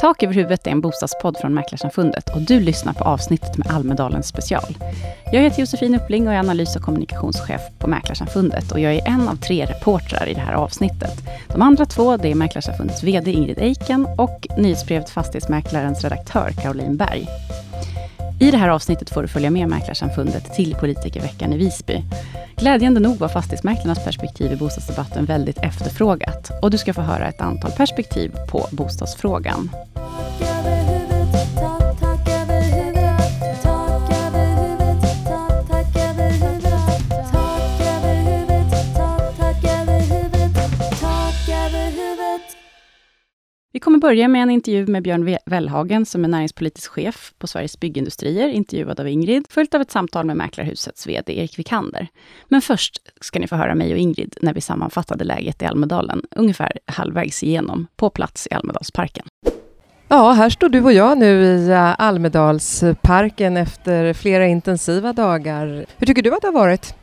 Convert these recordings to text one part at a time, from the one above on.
Tak över huvudet är en bostadspodd från Mäklarsamfundet och du lyssnar på avsnittet med Almedalen special. Jag heter Josefin Uppling och är analys och kommunikationschef på Mäklarsamfundet och jag är en av tre reportrar i det här avsnittet. De andra två det är Mäklarsamfundets VD Ingrid Eiken och nyhetsbrevet Fastighetsmäklarens redaktör Caroline Berg. I det här avsnittet får du följa med Mäklarsamfundet till politikerveckan i Visby. Glädjande nog var fastighetsmäklarnas perspektiv i bostadsdebatten väldigt efterfrågat och du ska få höra ett antal perspektiv på bostadsfrågan. Vi med en intervju med Björn Wellhagen, som är näringspolitisk chef på Sveriges Byggindustrier, intervjuad av Ingrid, följt av ett samtal med Mäklarhusets VD Erik Vikander. Men först ska ni få höra mig och Ingrid när vi sammanfattade läget i Almedalen, ungefär halvvägs igenom, på plats i Almedalsparken. Ja, här står du och jag nu i eh, Almedalsparken efter flera intensiva dagar. Hur tycker du att det har varit?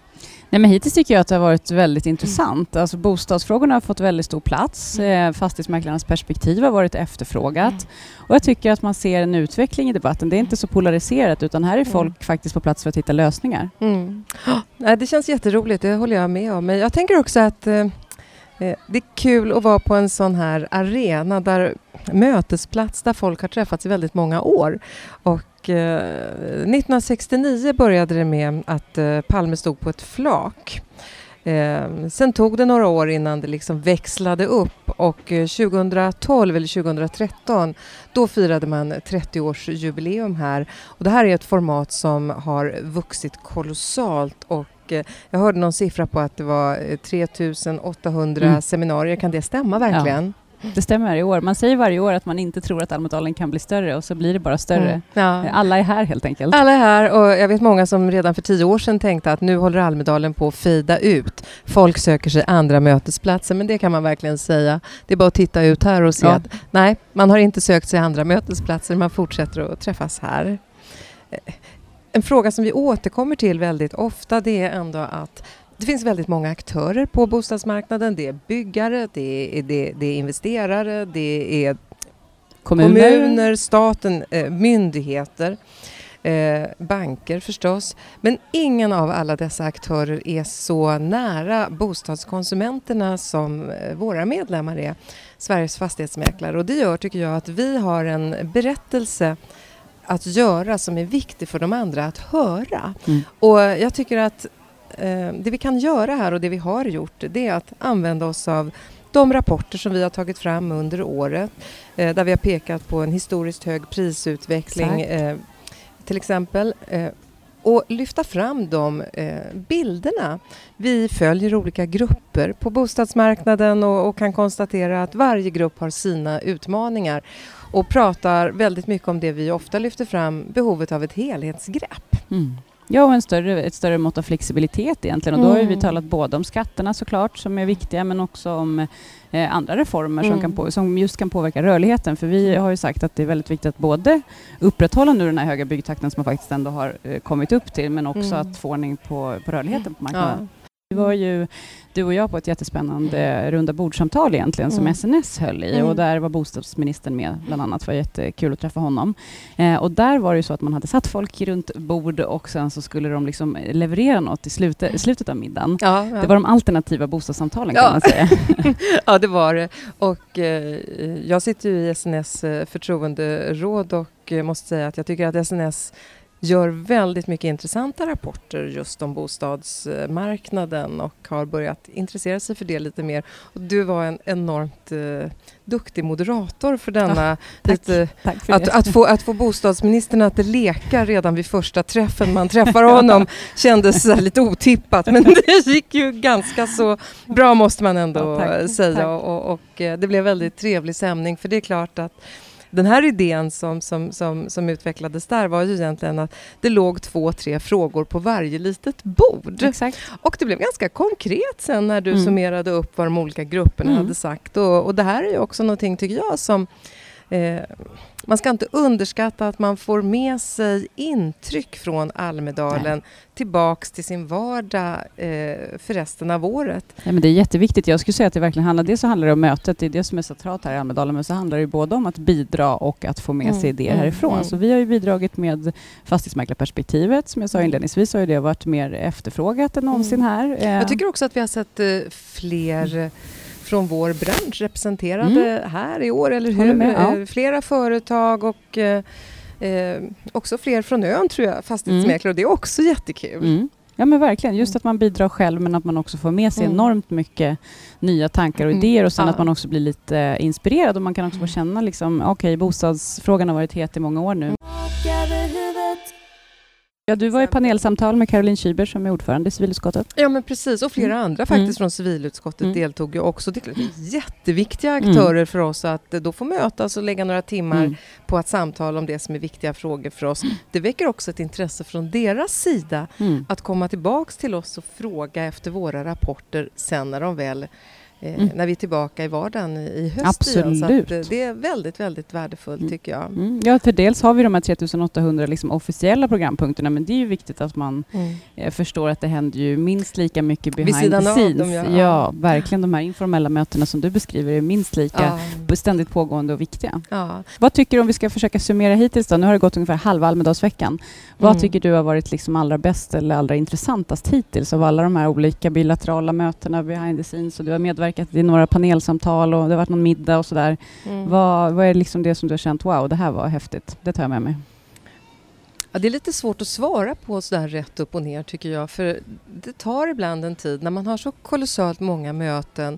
Nej, men hittills tycker jag att det har varit väldigt intressant. Alltså, bostadsfrågorna har fått väldigt stor plats. Mm. Eh, fastighetsmäklarnas perspektiv har varit efterfrågat. Mm. Och jag tycker att man ser en utveckling i debatten. Det är inte så polariserat utan här är folk mm. faktiskt på plats för att hitta lösningar. Mm. Oh, det känns jätteroligt, det håller jag med om. Men jag tänker också att eh, eh, det är kul att vara på en sån här arena där mötesplats där folk har träffats i väldigt många år. Och 1969 eh, började det med att eh, Palme stod på ett flak. Eh, sen tog det några år innan det liksom växlade upp och 2012 eller 2013 då firade man 30-årsjubileum här. Och det här är ett format som har vuxit kolossalt och jag hörde någon siffra på att det var 3800 mm. seminarier. Kan det stämma verkligen? Ja. Det stämmer i år. Man säger varje år att man inte tror att Almedalen kan bli större och så blir det bara större. Mm. Ja. Alla är här helt enkelt. Alla är här och jag vet många som redan för tio år sedan tänkte att nu håller Almedalen på att fida ut. Folk söker sig andra mötesplatser men det kan man verkligen säga. Det är bara att titta ut här och se ja. att nej, man har inte sökt sig andra mötesplatser, man fortsätter att träffas här. En fråga som vi återkommer till väldigt ofta det är ändå att det finns väldigt många aktörer på bostadsmarknaden. Det är byggare, det är, det, det är investerare, det är kommuner, kommuner staten, eh, myndigheter. Eh, banker förstås. Men ingen av alla dessa aktörer är så nära bostadskonsumenterna som eh, våra medlemmar är, Sveriges fastighetsmäklare. Och det gör, tycker jag, att vi har en berättelse att göra som är viktig för de andra att höra. Mm. Och jag tycker att det vi kan göra här och det vi har gjort det är att använda oss av de rapporter som vi har tagit fram under året eh, där vi har pekat på en historiskt hög prisutveckling eh, till exempel eh, och lyfta fram de eh, bilderna. Vi följer olika grupper på bostadsmarknaden och, och, kan konstatera att varje grupp har sina utmaningar och pratar väldigt mycket om det vi ofta lyfter fram, behovet av ett helhetsgrepp. Mm. Ja, och en större, ett större mått av flexibilitet egentligen. Och då har vi mm. talat både om skatterna såklart, som är viktiga, men också om eh, andra reformer mm. som, kan på, som just kan påverka rörligheten. För vi har ju sagt att det är väldigt viktigt att både upprätthålla nu den här höga byggtakten som man faktiskt ändå har eh, kommit upp till, men också mm. att få ordning på, på rörligheten på marknaden. Ja. Vi var ju du och jag på ett jättespännande runda bordsamtal egentligen mm. som SNS höll i mm. och där var bostadsministern med bland annat. Det var jättekul att träffa honom. Eh, och där var det ju så att man hade satt folk runt bord och sen så skulle de liksom leverera något i slutet, slutet av middagen. Ja, ja. Det var de alternativa bostadssamtalen kan ja. man säga. ja, det var det. Och eh, jag sitter ju i SNS eh, förtroenderåd och eh, måste säga att jag tycker att SNS gör väldigt mycket intressanta rapporter just om bostadsmarknaden och har börjat intressera sig för det lite mer. Och du var en enormt uh, duktig moderator för denna. Ja, tack. Lite, tack för att, att, få, att få bostadsministern att leka redan vid första träffen man träffar honom kändes lite otippat men det gick ju ganska så bra måste man ändå ja, tack, säga och, och, och, eh, det blev väldigt trevlig stämning för det är klart att den här idén som, som, som, som utvecklades där var ju egentligen att det låg två, tre frågor på varje litet bord. Exakt. Och det blev ganska konkret sen när du mm. summerade upp vad de olika grupperna mm. hade sagt. Och, och det här är ju också någonting, tycker jag, som eh, man ska inte underskatta att man får med sig intryck från Almedalen Nej. tillbaks till sin vardag eh, för resten av året. Ja, men det är jätteviktigt. Jag skulle säga att det verkligen handlar, dels så handlar det om mötet, det är det som är centralt här i Almedalen, men så handlar det både om att bidra och att få med mm, sig idéer mm, härifrån. Mm. Så vi har ju bidragit med fastighetsmäklarperspektivet, som jag sa mm. inledningsvis har det varit mer efterfrågat än någonsin mm. här. Jag tycker också att vi har sett eh, fler från vår bransch representerade mm. här i år, eller hur? Med, ja. Eh, flera företag och eh, eh, också fler från ön tror jag, fastighetsmäklare, mm. och det är också jättekul. Mm. Ja men verkligen, just att man bidrar själv men att man också får med sig mm. enormt mycket nya tankar och mm. idéer och sen ja. att man också blir lite inspirerad och man kan också få känna liksom, okej okay, bostadsfrågan har varit het i många år nu. Ja, du var i panelsamtal med Caroline Schüber som är ordförande i civilutskottet. Ja, men precis. Och flera mm. andra faktiskt mm. från civilutskottet mm. deltog ju också. Det är jätteviktiga mm. aktörer mm. för oss att då få mötas och lägga några timmar mm. på att samtala om det som är viktiga frågor för oss. Det väcker också ett intresse från deras sida att komma tillbaks till oss och fråga efter våra rapporter sen när de väl Eh, mm. när vi är tillbaka i vardagen i höst Absolut. Igen. Så eh, det är väldigt, väldigt värdefullt mm. tycker jag. Mm. Ja, för dels har vi de här 3800 liksom officiella programpunkterna, men det är ju viktigt att man mm. eh, förstår att det händer ju minst lika mycket behind the scenes. Dem, ja. ja. verkligen. De här informella mötena som du beskriver är minst lika ja. ständigt pågående och viktiga. Ja. Vad tycker du, om vi ska försöka summera hittills då? Nu har det gått ungefär halva Almedalsveckan. Vad mm. tycker du har varit liksom allra bäst eller allra intressantast hittills av alla de här olika bilaterala mötena behind the scenes? Och du har medverkat medverkat i några panelsamtal och det har varit någon middag och sådär. Mm. Vad, vad är liksom det som du har känt, wow, det här var häftigt, det tar jag med mig? Ja, det är lite svårt att svara på sådär rätt upp och ner tycker jag, för det tar ibland en tid när man har så kolossalt många möten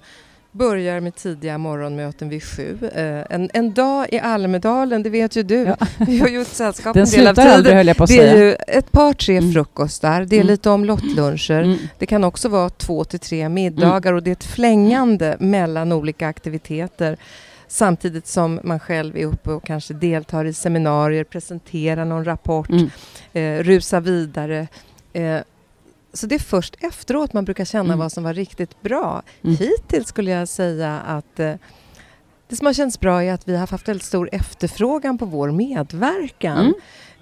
börjar med tidiga morgonmöten vid sju. Eh, en, en dag i Almedalen, det vet ju du. Ja. Vi har gjort sällskap en del av tiden. Aldrig, höll jag på att det säga. är ju ett par, tre mm. frukostar. Det är mm. lite omlottluncher. Mm. Det kan också vara två till tre middagar mm. och det är ett flängande mellan olika aktiviteter samtidigt som man själv är uppe och kanske deltar i seminarier, presenterar någon rapport, mm. eh, rusar vidare. Eh, så det är först efteråt man brukar känna mm. vad som var riktigt bra. Mm. Hittills skulle jag säga att eh, det som har känts bra är att vi har haft väldigt stor efterfrågan på vår medverkan. Mm.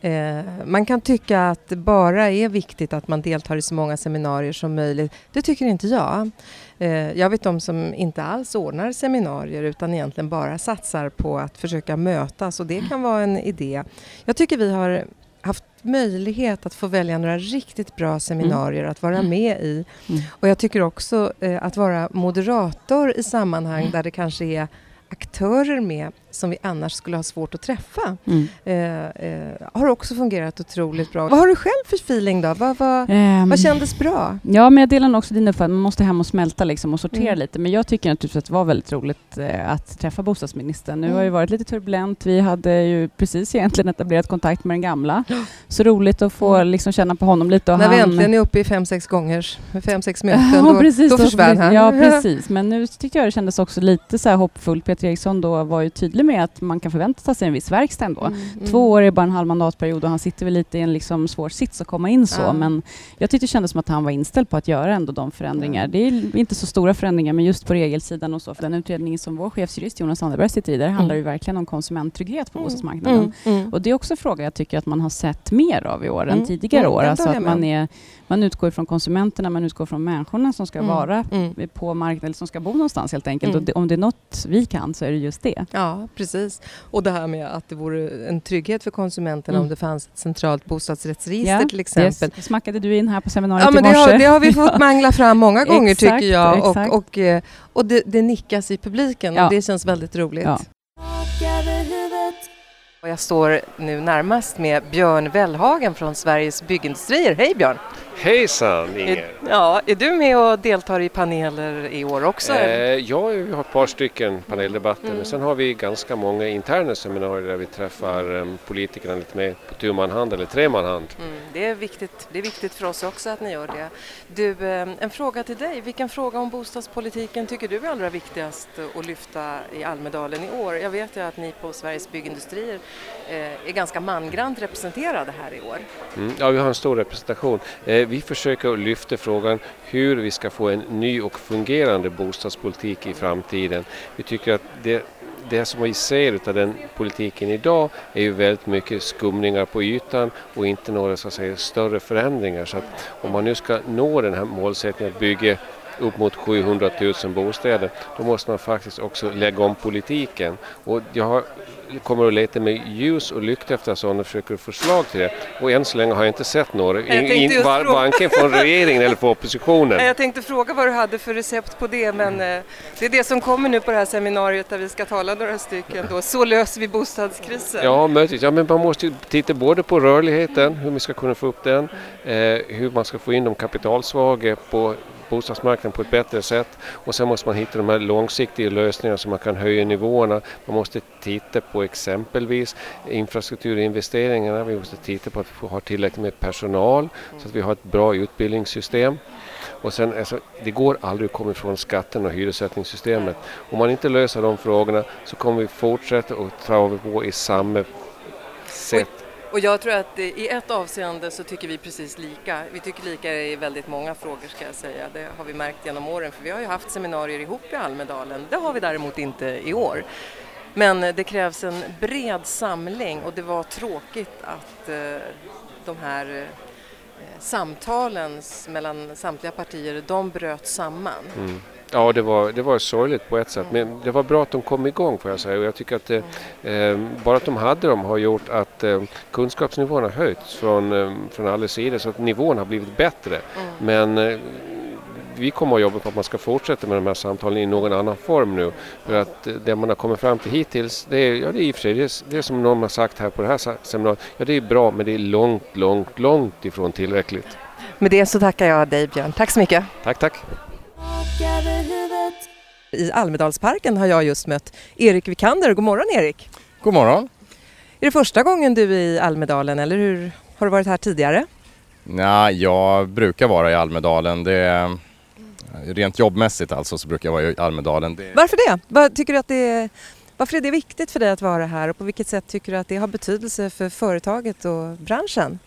Eh, man kan tycka att det bara är viktigt att man deltar i så många seminarier som möjligt. Det tycker inte jag. Eh, jag vet de som inte alls ordnar seminarier utan egentligen bara satsar på att försöka mötas och det kan vara en idé. Jag tycker vi har haft möjlighet att få välja några riktigt bra seminarier mm. att vara mm. med i. Mm. Och jag tycker också eh, att vara moderator i sammanhang mm. där det kanske är aktörer med som vi annars skulle ha svårt att träffa. Mm. Eh, eh, har också fungerat otroligt bra. Vad har du själv för feeling då? Vad, vad, um, vad kändes bra? Ja, men jag delar också din uppfattning. Man måste hem och smälta liksom och sortera mm. lite. Men jag tycker naturligtvis att det var väldigt roligt eh, att träffa bostadsministern. Nu mm. har det varit lite turbulent. Vi hade ju precis egentligen etablerat kontakt med den gamla. Så roligt att få mm. liksom känna på honom lite. Och När han... vi äntligen är uppe i fem, sex gånger, fem, sex möten, ja, då, precis, då försvann han. Ja, precis. Men nu tyckte jag det kändes också lite så här hoppfullt. Peter Eriksson då var ju tydlig med att man kan förvänta sig en viss verkstad ändå. Mm, mm. Två år är bara en halv mandatperiod och han sitter väl lite i en liksom svår sits att komma in så. Ja. Men jag tyckte det kändes som att han var inställd på att göra ändå de förändringar. Det är inte så stora förändringar, men just på regelsidan och så. För den utredningen som vår chefsjurist Jonas Anderberg sitter i, där handlar mm. det verkligen om konsumenttrygghet på mm. bostadsmarknaden. Mm, mm. Och det är också en fråga jag tycker att man har sett mer av i år än tidigare år. Alltså att man är man utgår från konsumenterna, man utgår från människorna som ska vara på marknaden, som ska bo någonstans helt enkelt. Och det, om det är något vi kan så är det just det. Ja, precis. Och det här med att det vore en trygghet för konsumenterna om mm. det fanns ett centralt bostadsrättsregister ja, till exempel. Det smackade du in här på seminariet ja, men i morse. Det har, det har vi fått mangla fram många gånger exakt, tycker jag. Och, och, och, eh, och det, det, nickas i publiken ja. och det känns väldigt roligt. Ja. Och jag står nu närmast med Björn Wellhagen från Sveriges Byggindustrier. Hej Björn! Hejsan Inger! Ja, är du med och deltar i paneler i år också? Eh, ja, vi har ett par stycken paneldebatter mm. men sen har vi ganska många interna seminarier där vi träffar um, politikerna lite mer på tu man hand eller tre man hand. Mm, det, är viktigt. det är viktigt för oss också att ni gör det. Du, eh, en fråga till dig. Vilken fråga om bostadspolitiken tycker du är allra viktigast att lyfta i Almedalen i år? Jag vet ju att ni på Sveriges Byggindustrier eh, är ganska mangrant representerade här i år. Mm, ja, vi har en stor representation. Eh, vi försöker lyfta frågan hur vi ska få en ny och fungerande bostadspolitik i framtiden. Vi tycker att det det som vi ser av den politiken idag är ju väldigt mycket skumningar på ytan och inte några så att säga, större förändringar. Så att om man nu ska nå den här målsättningen att bygga upp mot 700 000 bostäder, då måste man faktiskt också lägga om politiken. Och jag har kommer att leta med ljus och lykta efter sådana försöker förslag till det. Och än så länge har jag inte sett några, in, in, varken från regeringen eller från oppositionen. Jag tänkte fråga vad du hade för recept på det, men eh, det är det som kommer nu på det här seminariet där vi ska tala några stycken. Då. Så löser vi bostadskrisen. Ja, möjligtvis. Ja, men man måste titta både på rörligheten, hur man ska kunna få upp den, eh, hur man ska få in de kapitalsvaga på bostadsmarknaden på ett bättre sätt. Och sen måste man hitta de här långsiktiga lösningarna så man kan höja nivåerna. Man måste titta på exempelvis infrastrukturinvesteringarna. Vi måste titta på att vi har tillräckligt med personal så att vi har ett bra utbildningssystem. Och sen, alltså, det går aldrig att komma ifrån skatten och hyressättningssystemet. Om man inte löser de frågorna så kommer vi fortsätta att trava på i samma sätt. Och jag tror att i ett avseende så tycker vi precis lika. Vi tycker lika i väldigt många frågor ska jag säga. Det har vi märkt genom åren för vi har ju haft seminarier ihop i Almedalen. Det har vi däremot inte i år. Men eh, det krävs en bred samling och det var tråkigt att eh, de här eh, samtalen mellan samtliga partier, de bröt samman. Mm. Ja, det var, det var sorgligt på ett sätt. Men det var bra att de kom igång får jag säga. Och jag tycker att eh, eh, bara att de hade dem har gjort att eh, kunskapsnivån har höjts från, eh, från alla sidor så att nivån har blivit bättre. Mm. Men eh, vi kommer att jobba på att man ska fortsätta med de här samtalen i någon annan form nu. För att eh, det man har kommit fram till hittills, det är, ja, det är i och för sig, det är, det är som någon har sagt här på det här seminariet, ja det är bra men det är långt, långt, långt ifrån tillräckligt. Med det så tackar jag dig Björn. Tack så mycket. Tack, tack. I Almedalsparken har jag just mött Erik Vikander. God morgon Erik! God morgon! Är det första gången du är i Almedalen eller hur har du varit här tidigare? Nej, jag brukar vara i Almedalen. Det är, rent jobbmässigt alltså så brukar jag vara i Almedalen. Det... Varför det? Vad tycker du att det är, varför är det viktigt för dig att vara här och på vilket sätt tycker du att det har betydelse för företaget och branschen?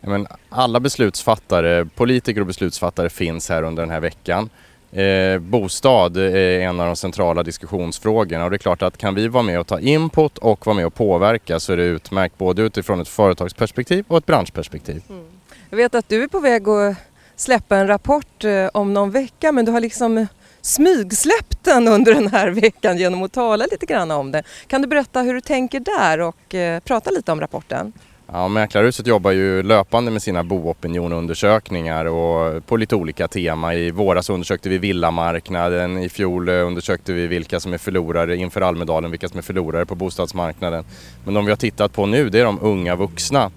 Men alla beslutsfattare, politiker och beslutsfattare finns här under den här veckan. Eh, bostad är en av de centrala diskussionsfrågorna och det är klart att kan vi vara med och ta input och vara med och påverka så är det utmärkt både utifrån ett företagsperspektiv och ett branschperspektiv. Mm. Jag vet att du är på väg att släppa en rapport eh, om någon vecka men du har liksom smygsläppt den under den här veckan genom att tala lite grann om det. Kan du berätta hur du tänker där och eh, prata lite om rapporten? Ja, Mäklarhuset jobbar ju löpande med sina boopinionundersökningar och på lite olika tema. I våras undersökte vi villamarknaden, i fjol eh, undersökte vi vilka som är förlorare inför Almedalen, vilka som är förlorare på bostadsmarknaden. Men de vi har tittat på nu det är de unga vuxna.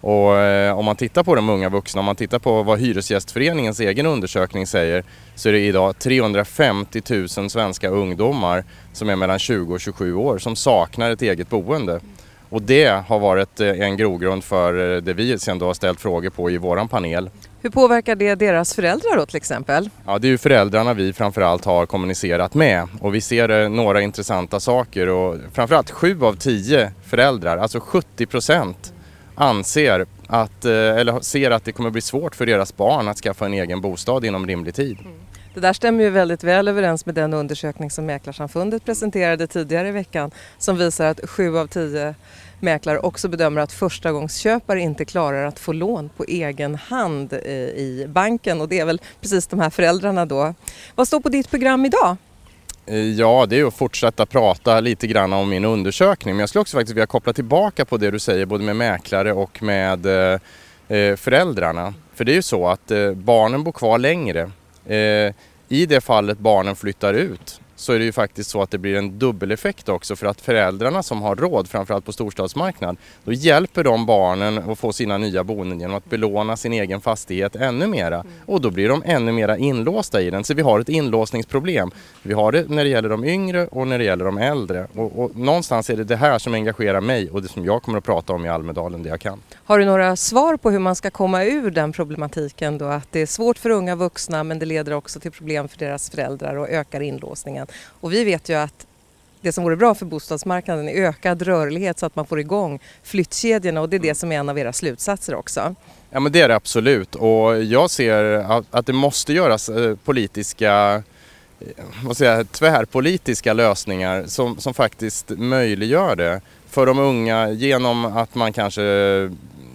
Och eh, om man tittar på de unga vuxna, om man tittar på vad Hyresgästföreningens egen undersökning säger så är det idag 350 000 svenska ungdomar som är mellan 20 och 27 år som saknar ett eget boende. Och det har varit eh, en grogrund för eh, det vi sen då har ställt frågor på i våran panel. Hur påverkar det deras föräldrar då till exempel? Ja, det är ju föräldrarna vi framförallt har kommunicerat med och vi ser eh, några intressanta saker och framförallt sju av tio föräldrar, alltså 70 procent, anser att, eller ser att det kommer bli svårt för deras barn att skaffa en egen bostad inom rimlig tid. Mm. Det där stämmer ju väldigt väl överens med den undersökning som Mäklarsamfundet presenterade tidigare i veckan som visar att sju av tio mäklare också bedömer att förstagångsköpare inte klarar att få lån på egen hand i banken och det är väl precis de här föräldrarna då. Vad står på ditt program idag? Eh, ja, det är att fortsätta prata lite grann om min undersökning men jag skulle också faktiskt vilja koppla tillbaka på det du säger både med mäklare och med eh, eh, föräldrarna. För det är ju så att barnen bor kvar längre. I det fallet barnen flyttar ut så är det ju faktiskt så att det blir en dubbeleffekt också för att föräldrarna som har råd, framförallt på storstadsmarknad, då hjälper de barnen att få sina nya boenden genom att belåna sin egen fastighet ännu mera mm. och då blir de ännu mera inlåsta i den. Så vi har ett inlåsningsproblem. Vi har det när det gäller de yngre och när det gäller de äldre och, och någonstans är det det här som engagerar mig och det som jag kommer att prata om i Almedalen det jag kan. Har du några svar på hur man ska komma ur den problematiken då att det är svårt för unga vuxna men det leder också till problem för deras föräldrar och ökar inlåsningen? Och vi vet ju att det som vore bra för bostadsmarknaden är ökad rörlighet så att man får igång flyttkedjorna och det är det som är en av era slutsatser också. Ja men det är det absolut och jag ser att, det måste göras eh, politiska vad säger jag, tvärpolitiska lösningar som, som faktiskt möjliggör det för de unga genom att man kanske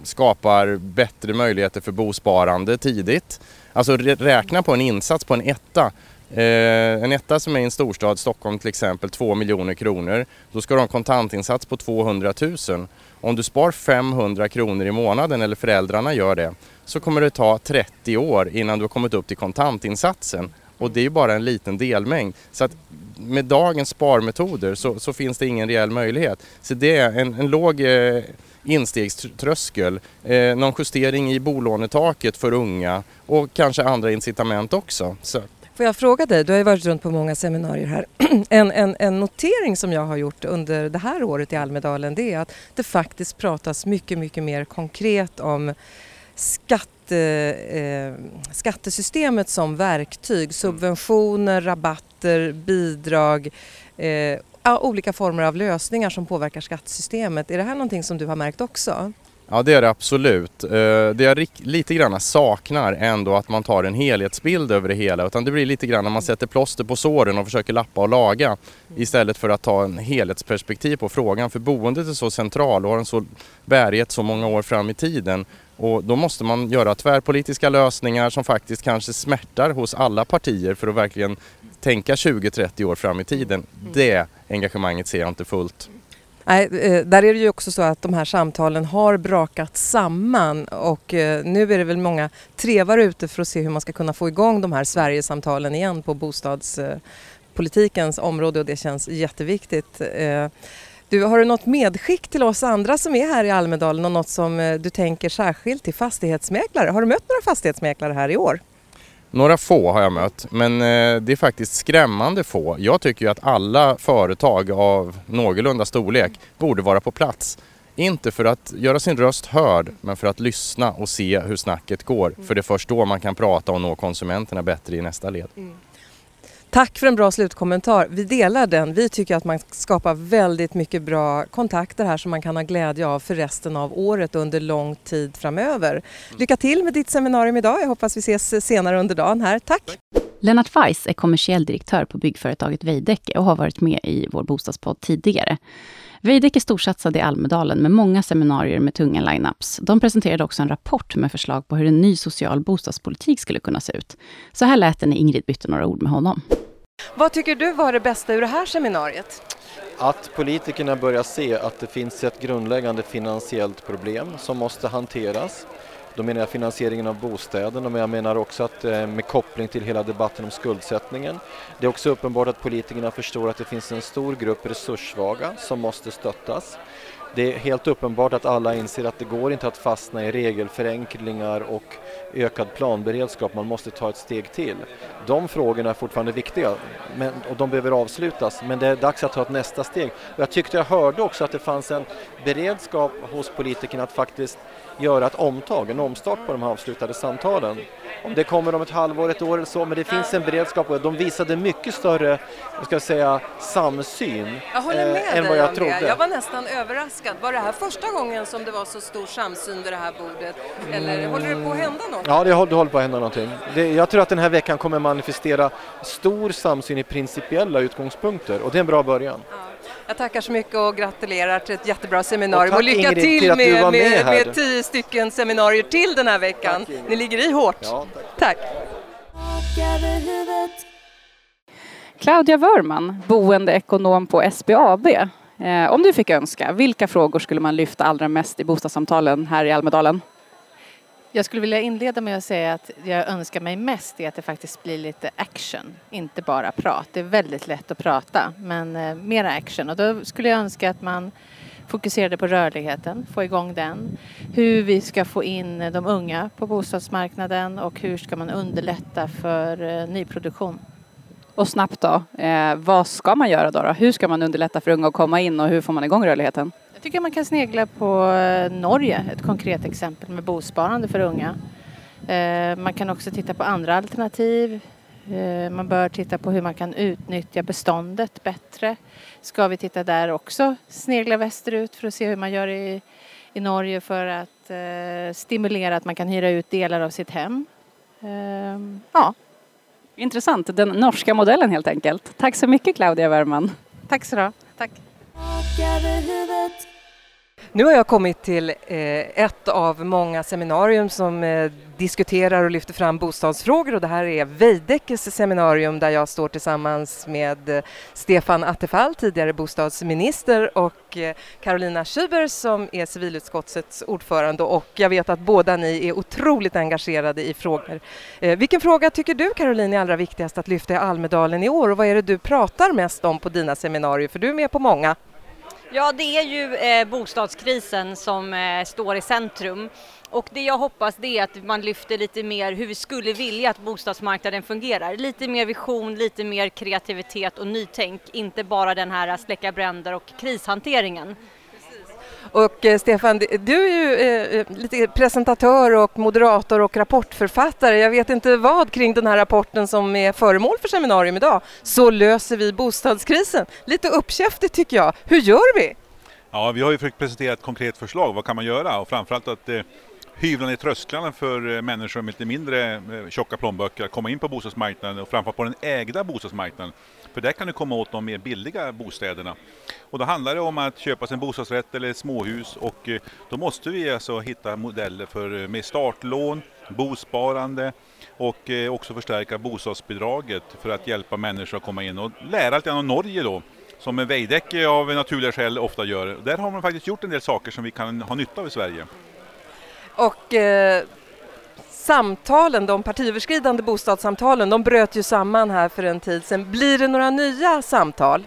skapar bättre möjligheter för bosparande tidigt. Alltså räkna på en insats på en etta. Eh, en etta som är i en storstad, Stockholm till exempel, 2 miljoner kronor. Då ska du ha en kontantinsats på 200 000. Om du spar 500 kronor i månaden, eller föräldrarna gör det, så kommer det ta 30 år innan du har kommit upp till kontantinsatsen. Och det är ju bara en liten delmängd. Så att med dagens sparmetoder så, så finns det ingen reell möjlighet. Så det är en, en låg eh, instegströskel, eh, någon justering i bolånetaket för unga och kanske andra incitament också. Så. Får jag fråga dig, du har ju varit runt på många seminarier här. En, en, en, notering som jag har gjort under det här året i Almedalen det är att det faktiskt pratas mycket, mycket mer konkret om skatte, eh, skattesystemet som verktyg, subventioner, rabatter, bidrag eh, olika former av lösningar som påverkar skattesystemet. Är det här någonting som du har märkt också? Ja det är det absolut. Eh, det jag lite grann saknar är ändå att man tar en helhetsbild över det hela utan det blir lite grann när man sätter plåster på såren och försöker lappa och laga istället för att ta en helhetsperspektiv på frågan för boendet är så central och har en så bärighet så många år fram i tiden och då måste man göra tvärpolitiska lösningar som faktiskt kanske smärtar hos alla partier för att verkligen tänka 20-30 år fram i tiden. Det engagemanget ser jag inte fullt. Nej, eh, där är det ju också så att de här samtalen har brakat samman och eh, nu är det väl många trevar ute för att se hur man ska kunna få igång de här Sverigesamtalen igen på bostadspolitikens eh, område och det känns jätteviktigt. Du, har du något medskick till oss andra som är här i Almedalen och något som du tänker särskilt till fastighetsmäklare? Har du mött några fastighetsmäklare här i år? Några få har jag mött, men eh, det är faktiskt skrämmande få. Jag tycker ju att alla företag av någorlunda storlek borde vara på plats. Inte för att göra sin röst hörd, men för att lyssna och se hur snacket går. För det är först då man kan prata och nå konsumenterna bättre i nästa led. Mm. Tack för en bra slutkommentar. Vi delar den. Vi tycker att man skapar väldigt mycket bra kontakter här som man kan ha glädje av för resten av året under lång tid framöver. Lycka till med ditt seminarium idag. Jag hoppas vi ses senare under dagen här. Tack! Lennart Weiss är kommersiell direktör på byggföretaget Veidekke och har varit med i vår bostadspodd tidigare. Veidekke storsatsade i Almedalen med många seminarier med tunga lineups. De presenterade också en rapport med förslag på hur en ny social bostadspolitik skulle kunna se ut. Så här lät det när Ingrid bytte några ord med honom. Vad tycker du var det bästa ur det här seminariet? Att politikerna börjar se att det finns ett grundläggande finansiellt problem som måste hanteras. Då menar jag finansieringen av bostäderna men jag menar också att eh, med koppling till hela debatten om skuldsättningen. Det är också uppenbart att politikerna förstår att det finns en stor grupp resurssvaga som måste stöttas. Det är helt uppenbart att alla inser att det går inte att fastna i regelförenklingar och ökad planberedskap, man måste ta ett steg till. De frågorna är fortfarande viktiga men, och de behöver avslutas men det är dags att ta ett nästa steg. Och jag tyckte jag hörde också att det fanns en beredskap hos politikerna att faktiskt göra ett omtag, en omstart på de här avslutade samtalen. Om det kommer om ett halvår, ett år eller så, men det finns en beredskap och de visade mycket större, ska jag säga, samsyn jag håller med eh, än vad jag dig, trodde. Jag var nästan överraskad. Var det här första gången som det var så stor samsyn vid det här bordet? Eller mm. håller det på att hända något? Ja, det håller, håller på att hända någonting. Det, jag tror att den här veckan kommer manifestera stor samsyn i principiella utgångspunkter och det är en bra början. Ja. Jag tackar så mycket och gratulerar till ett jättebra seminarium och, och lycka Ingrid, till, till med, med, med, tio stycken seminarier till den här veckan. Tack, Ni ligger i hårt. Ja, tack. tack. Claudia Wörman, boendeekonom på SBAB. Eh, om du fick önska, vilka frågor skulle man lyfta allra mest i bostadssamtalen här i Almedalen? Jag skulle vilja inleda med att säga att jag önskar mig mest är att det faktiskt blir lite action, inte bara prat. Det är väldigt lätt att prata, men eh, mera action. Och då skulle jag önska att man fokuserade på rörligheten, få igång den. Hur vi ska få in de unga på bostadsmarknaden och hur ska man underlätta för eh, nyproduktion. Och snabbt då, eh, vad ska man göra då, då? Hur ska man underlätta för unga att komma in och hur får man igång rörligheten? Jag tycker man kan snegla på eh, Norge, ett konkret exempel med bosparande för unga. Eh, man kan också titta på andra alternativ. Eh, man bör titta på hur man kan utnyttja beståndet bättre. Ska vi titta där också, snegla västerut för att se hur man gör i, i Norge för att stimulera att man kan hyra ut delar av sitt hem. Ja, Intressant, den norska modellen helt enkelt. Tack så mycket Claudia Wärman. Tack så du Tack. Nu har jag kommit till eh, ett av många seminarium som eh, diskuterar och lyfter fram bostadsfrågor och det här är Veidekkes seminarium där jag står tillsammans med eh, Stefan Attefall, tidigare bostadsminister och Carolina Schüber som är civilutskottets ordförande och jag vet att båda ni är otroligt engagerade i frågor. Vilken fråga tycker du Caroline är allra viktigast att lyfta i Almedalen i år och vad är det du pratar mest om på dina seminarier för du är med på många? Ja, det är ju eh, bostadskrisen som eh, står i centrum. Och det jag hoppas det är att man lyfter lite mer hur vi skulle vilja att bostadsmarknaden fungerar. Lite mer vision, lite mer kreativitet och nytänk. Inte bara den här släcka bränder och krishanteringen. Och eh, Stefan, du är ju eh, eh, lite presentatör och moderator och rapportförfattare. Jag vet inte vad kring den här rapporten som är föremål för seminarium idag. Så löser vi bostadskrisen. Lite uppkäftigt tycker jag. Hur gör vi? Ja, vi har ju försökt presentera ett konkret förslag. Vad kan man göra? Och framförallt att eh, hyvla ner trösklarna för eh, människor med lite mindre eh, tjocka plånböcker att komma in på bostadsmarknaden och framförallt på den ägda bostadsmarknaden. För där kan du komma åt de mer billiga bostäderna. Och då handlar det om att köpa sig en bostadsrätt eller ett småhus och eh, då måste vi alltså hitta modeller för eh, med startlån, bosparande och eh, också förstärka bostadsbidraget för att hjälpa människor att komma in och lära lite om Norge då som Veidekke av naturliga skäl ofta gör. Där har man faktiskt gjort en del saker som vi kan ha nytta av i Sverige. Och eh, samtalen, de partiöverskridande bostadssamtalen, de bröt ju samman här för en tid sedan. Blir det några nya samtal?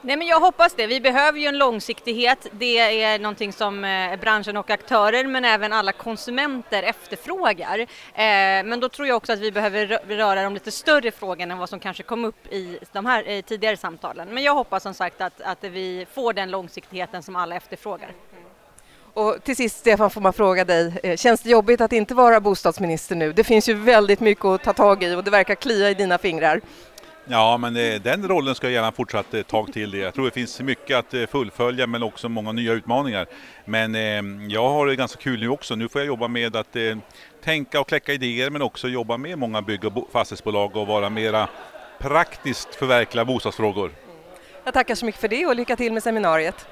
Nej men jag hoppas det. Vi behöver ju en långsiktighet. Det är någonting som eh, branschen och aktörer men även alla konsumenter efterfrågar. Eh, men då tror jag också att vi behöver röra de lite större frågorna än vad som kanske kom upp i de här eh, tidigare samtalen. Men jag hoppas som sagt att, att vi får den långsiktigheten som alla efterfrågar. Och till sist Stefan får man fråga dig, känns det jobbigt att inte vara bostadsminister nu? Det finns ju väldigt mycket att ta tag i och det verkar klia i dina fingrar. Ja, men den rollen ska jag gärna fortsatt ett tag till. Jag tror det finns mycket att fullfölja men också många nya utmaningar. Men eh, jag har det ganska kul nu också. Nu får jag jobba med att eh, tänka och kläcka idéer men också jobba med många bygg och fastighetsbolag och vara mera praktiskt förverkliga bostadsfrågor. Jag tackar så mycket för det och lycka till med seminariet.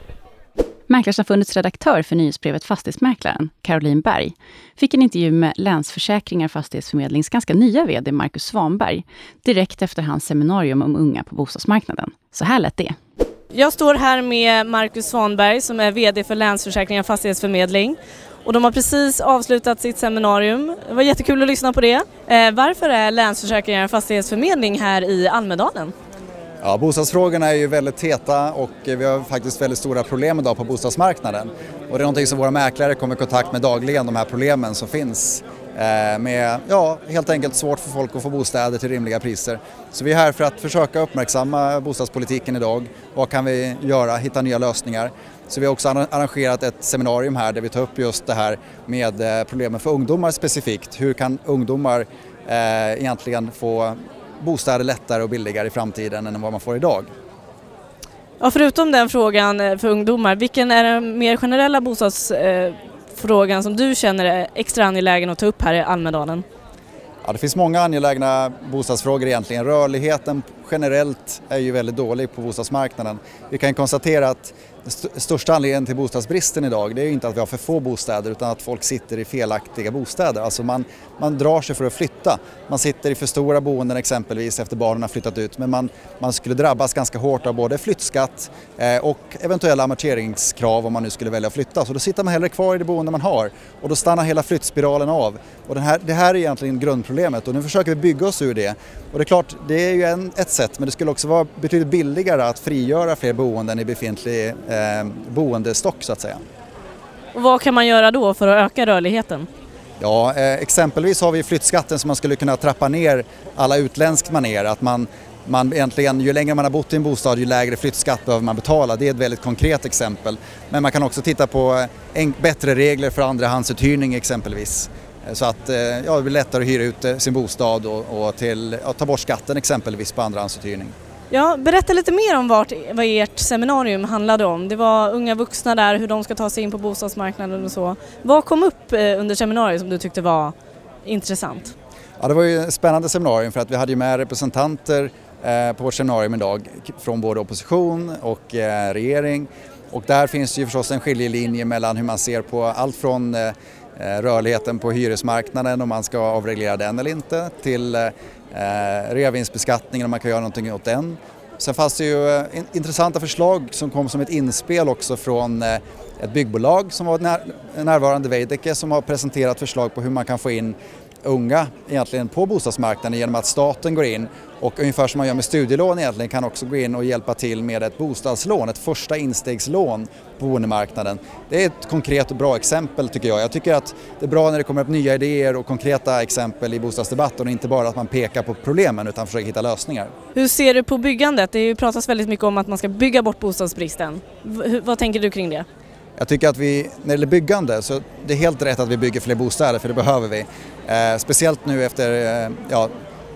Mäklarsamfundets redaktör för nyhetsbrevet Fastighetsmäklaren, Caroline Berg, fick en intervju med Länsförsäkringar Fastighetsförmedlings ganska nya VD Marcus Svanberg, direkt efter hans seminarium om unga på bostadsmarknaden. Så här lät det. Jag står här med Marcus Svanberg som är VD för Länsförsäkringar Fastighetsförmedling. Och de har precis avslutat sitt seminarium. Det var jättekul att lyssna på det. Eh, varför är Länsförsäkringar Fastighetsförmedling här i Almedalen? Ja, bostadsfrågorna är ju väldigt heta och vi har faktiskt väldigt stora problem idag på bostadsmarknaden. Och det är någonting som våra mäklare kommer i kontakt med dagligen, de här problemen som finns eh, med, ja, helt enkelt svårt för folk att få bostäder till rimliga priser. Så vi är här för att försöka uppmärksamma bostadspolitiken idag. Vad kan vi göra? Hitta nya lösningar. Så vi har också arrangerat ett seminarium här där vi tar upp just det här med eh, problemen för ungdomar specifikt. Hur kan ungdomar eh, egentligen få bostäder lättare och billigare i framtiden än vad man får idag. Ja, förutom den frågan eh, för ungdomar, vilken är den mer generella bostadsfrågan eh, som du känner är extra angelägen att ta upp här i Almedalen? Ja, det finns många angelägna bostadsfrågor egentligen. Rörligheten generellt är ju väldigt dålig på bostadsmarknaden. Vi kan konstatera att största anledningen till bostadsbristen idag det är inte att vi har för få bostäder utan att folk sitter i felaktiga bostäder. Alltså man, man drar sig för att flytta. Man sitter i för stora boenden exempelvis efter barnen har flyttat ut men man, man skulle drabbas ganska hårt av både flyttskatt eh, och eventuella amorteringskrav om man nu skulle välja att flytta. Så då sitter man hellre kvar i det boende man har och då stannar hela flyttspiralen av. Och den här, det här är egentligen grundproblemet och nu försöker vi bygga oss ur det. Och det är klart, det är ju en, ett sätt men det skulle också vara betydligt billigare att frigöra fler boenden i befintlig eh, boendestock så att säga. Och vad kan man göra då för att öka rörligheten? Ja, eh, exempelvis har vi flyttskatten som man skulle kunna trappa ner alla utländskt maner. Att man, man egentligen, ju längre man har bott i en bostad ju lägre flyttskatt behöver man betala. Det är ett väldigt konkret exempel. Men man kan också titta på eh, en, bättre regler för andrahandsuthyrning exempelvis. Eh, så att eh, ja, det blir lättare att hyra ut eh, sin bostad och, och till, ja, ta bort skatten exempelvis på andrahandsuthyrning. Ja, berätta lite mer om vart, vad ert seminarium handlade om. Det var unga vuxna där, hur de ska ta sig in på bostadsmarknaden och så. Vad kom upp under seminariet som du tyckte var intressant? Ja, det var ju ett spännande seminarium för att vi hade ju med representanter eh, på vårt seminarium idag från både opposition och eh, regering. Och där finns ju förstås en skiljelinje mellan hur man ser på allt från eh, Eh, rörligheten på hyresmarknaden om man ska avreglera den eller inte till eh, eh, reavinstbeskattningen om man kan göra någonting åt den. Sen fanns det ju intressanta förslag som kom som ett inspel också från ett byggbolag som var närvarande, Veidekke, som har presenterat förslag på hur man kan få in unga egentligen på bostadsmarknaden genom att staten går in och ungefär som man gör med studielån egentligen kan också gå in och hjälpa till med ett bostadslån, ett första instegslån på boendemarknaden. Det är ett konkret och bra exempel tycker jag. Jag tycker att det är bra när det kommer upp nya idéer och konkreta exempel i bostadsdebatten och inte bara att man pekar på problemen utan försöker hitta lösningar. Hur ser du på byggandet? Det pratas väldigt mycket om att man ska bygga bort bostadsbristen. V vad tänker du kring det? Jag tycker att vi, när det gäller byggande, så det är helt rätt att vi bygger fler bostäder för det behöver vi. Eh, speciellt nu efter eh, ja,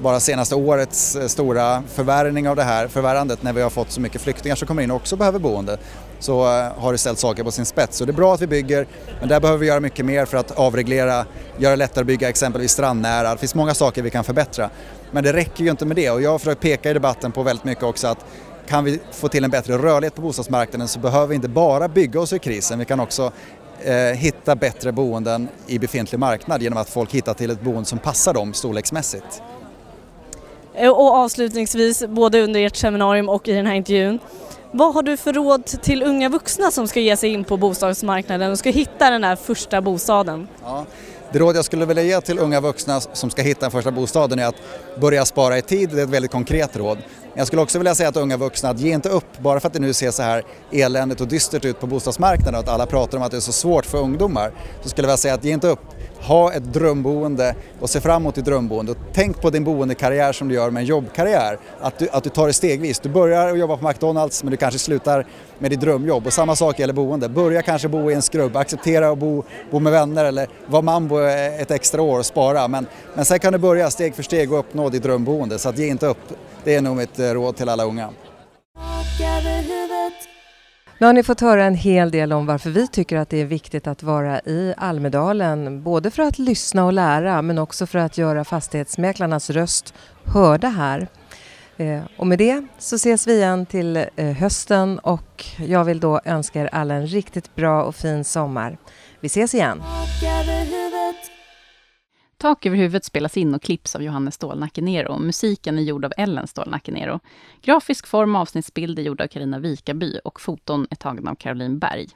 bara senaste årets eh, stora förvärvning av det här förvärrandet när vi har fått så mycket flyktingar som kommer in och också behöver boende så eh, har det ställt saker på sin spets. Så det är bra att vi bygger men där behöver vi göra mycket mer för att avreglera, göra det lättare att bygga exempelvis strandnära. Det finns många saker vi kan förbättra. Men det räcker ju inte med det och jag har försökt peka i debatten på väldigt mycket också att kan vi få till en bättre rörlighet på bostadsmarknaden så behöver vi inte bara bygga oss ur krisen, vi kan också eh, hitta bättre boenden i befintlig marknad genom att folk hittar till ett boende som passar dem storleksmässigt. Eh, och avslutningsvis, både under ert seminarium och i den här intervjun, vad har du för råd till unga vuxna som ska ge sig in på bostadsmarknaden och ska hitta den här första bostaden? Ja, det råd jag skulle vilja ge till unga vuxna som ska hitta den första bostaden är att börja spara i tid, det är ett väldigt konkret råd. Jag skulle också vilja säga till unga vuxna att ge inte upp bara för att det nu ser så här eländigt och dystert ut på bostadsmarknaden och att alla pratar om att det är så svårt för ungdomar. Så skulle jag vilja säga att ge inte upp. Ha ett drömboende och se fram emot ditt drömboende. Och tänk på din boendekarriär som du gör med en jobbkarriär. Att du, att du tar det stegvis. Du börjar att jobba på McDonalds men du kanske slutar med ditt drömjobb. Och samma sak gäller boende. Börja kanske bo i en skrubb, acceptera att bo, bo med vänner eller vara mambo ett extra år och spara. Men, men sen kan du börja steg för steg och uppnå ditt drömboende. Så att ge inte upp. Det är nog mitt eh, råd till alla unga. Nu har ni fått höra en hel del om varför vi tycker att det är viktigt att vara i Almedalen. Både för att lyssna och lära men också för att göra fastighetsmäklarnas röst hörda här. Eh, och med det så ses vi igen till eh, hösten och jag vill då önska er alla en riktigt bra och fin sommar. Vi ses igen! Tak över huvudet spelas in och klipps av Johannes Stålnacke Nero. Musiken är gjord av Ellen Stålnacke Nero. Grafisk form och avsnittsbild är gjord av Karina Vikaby och foton är tagna av Caroline Berg.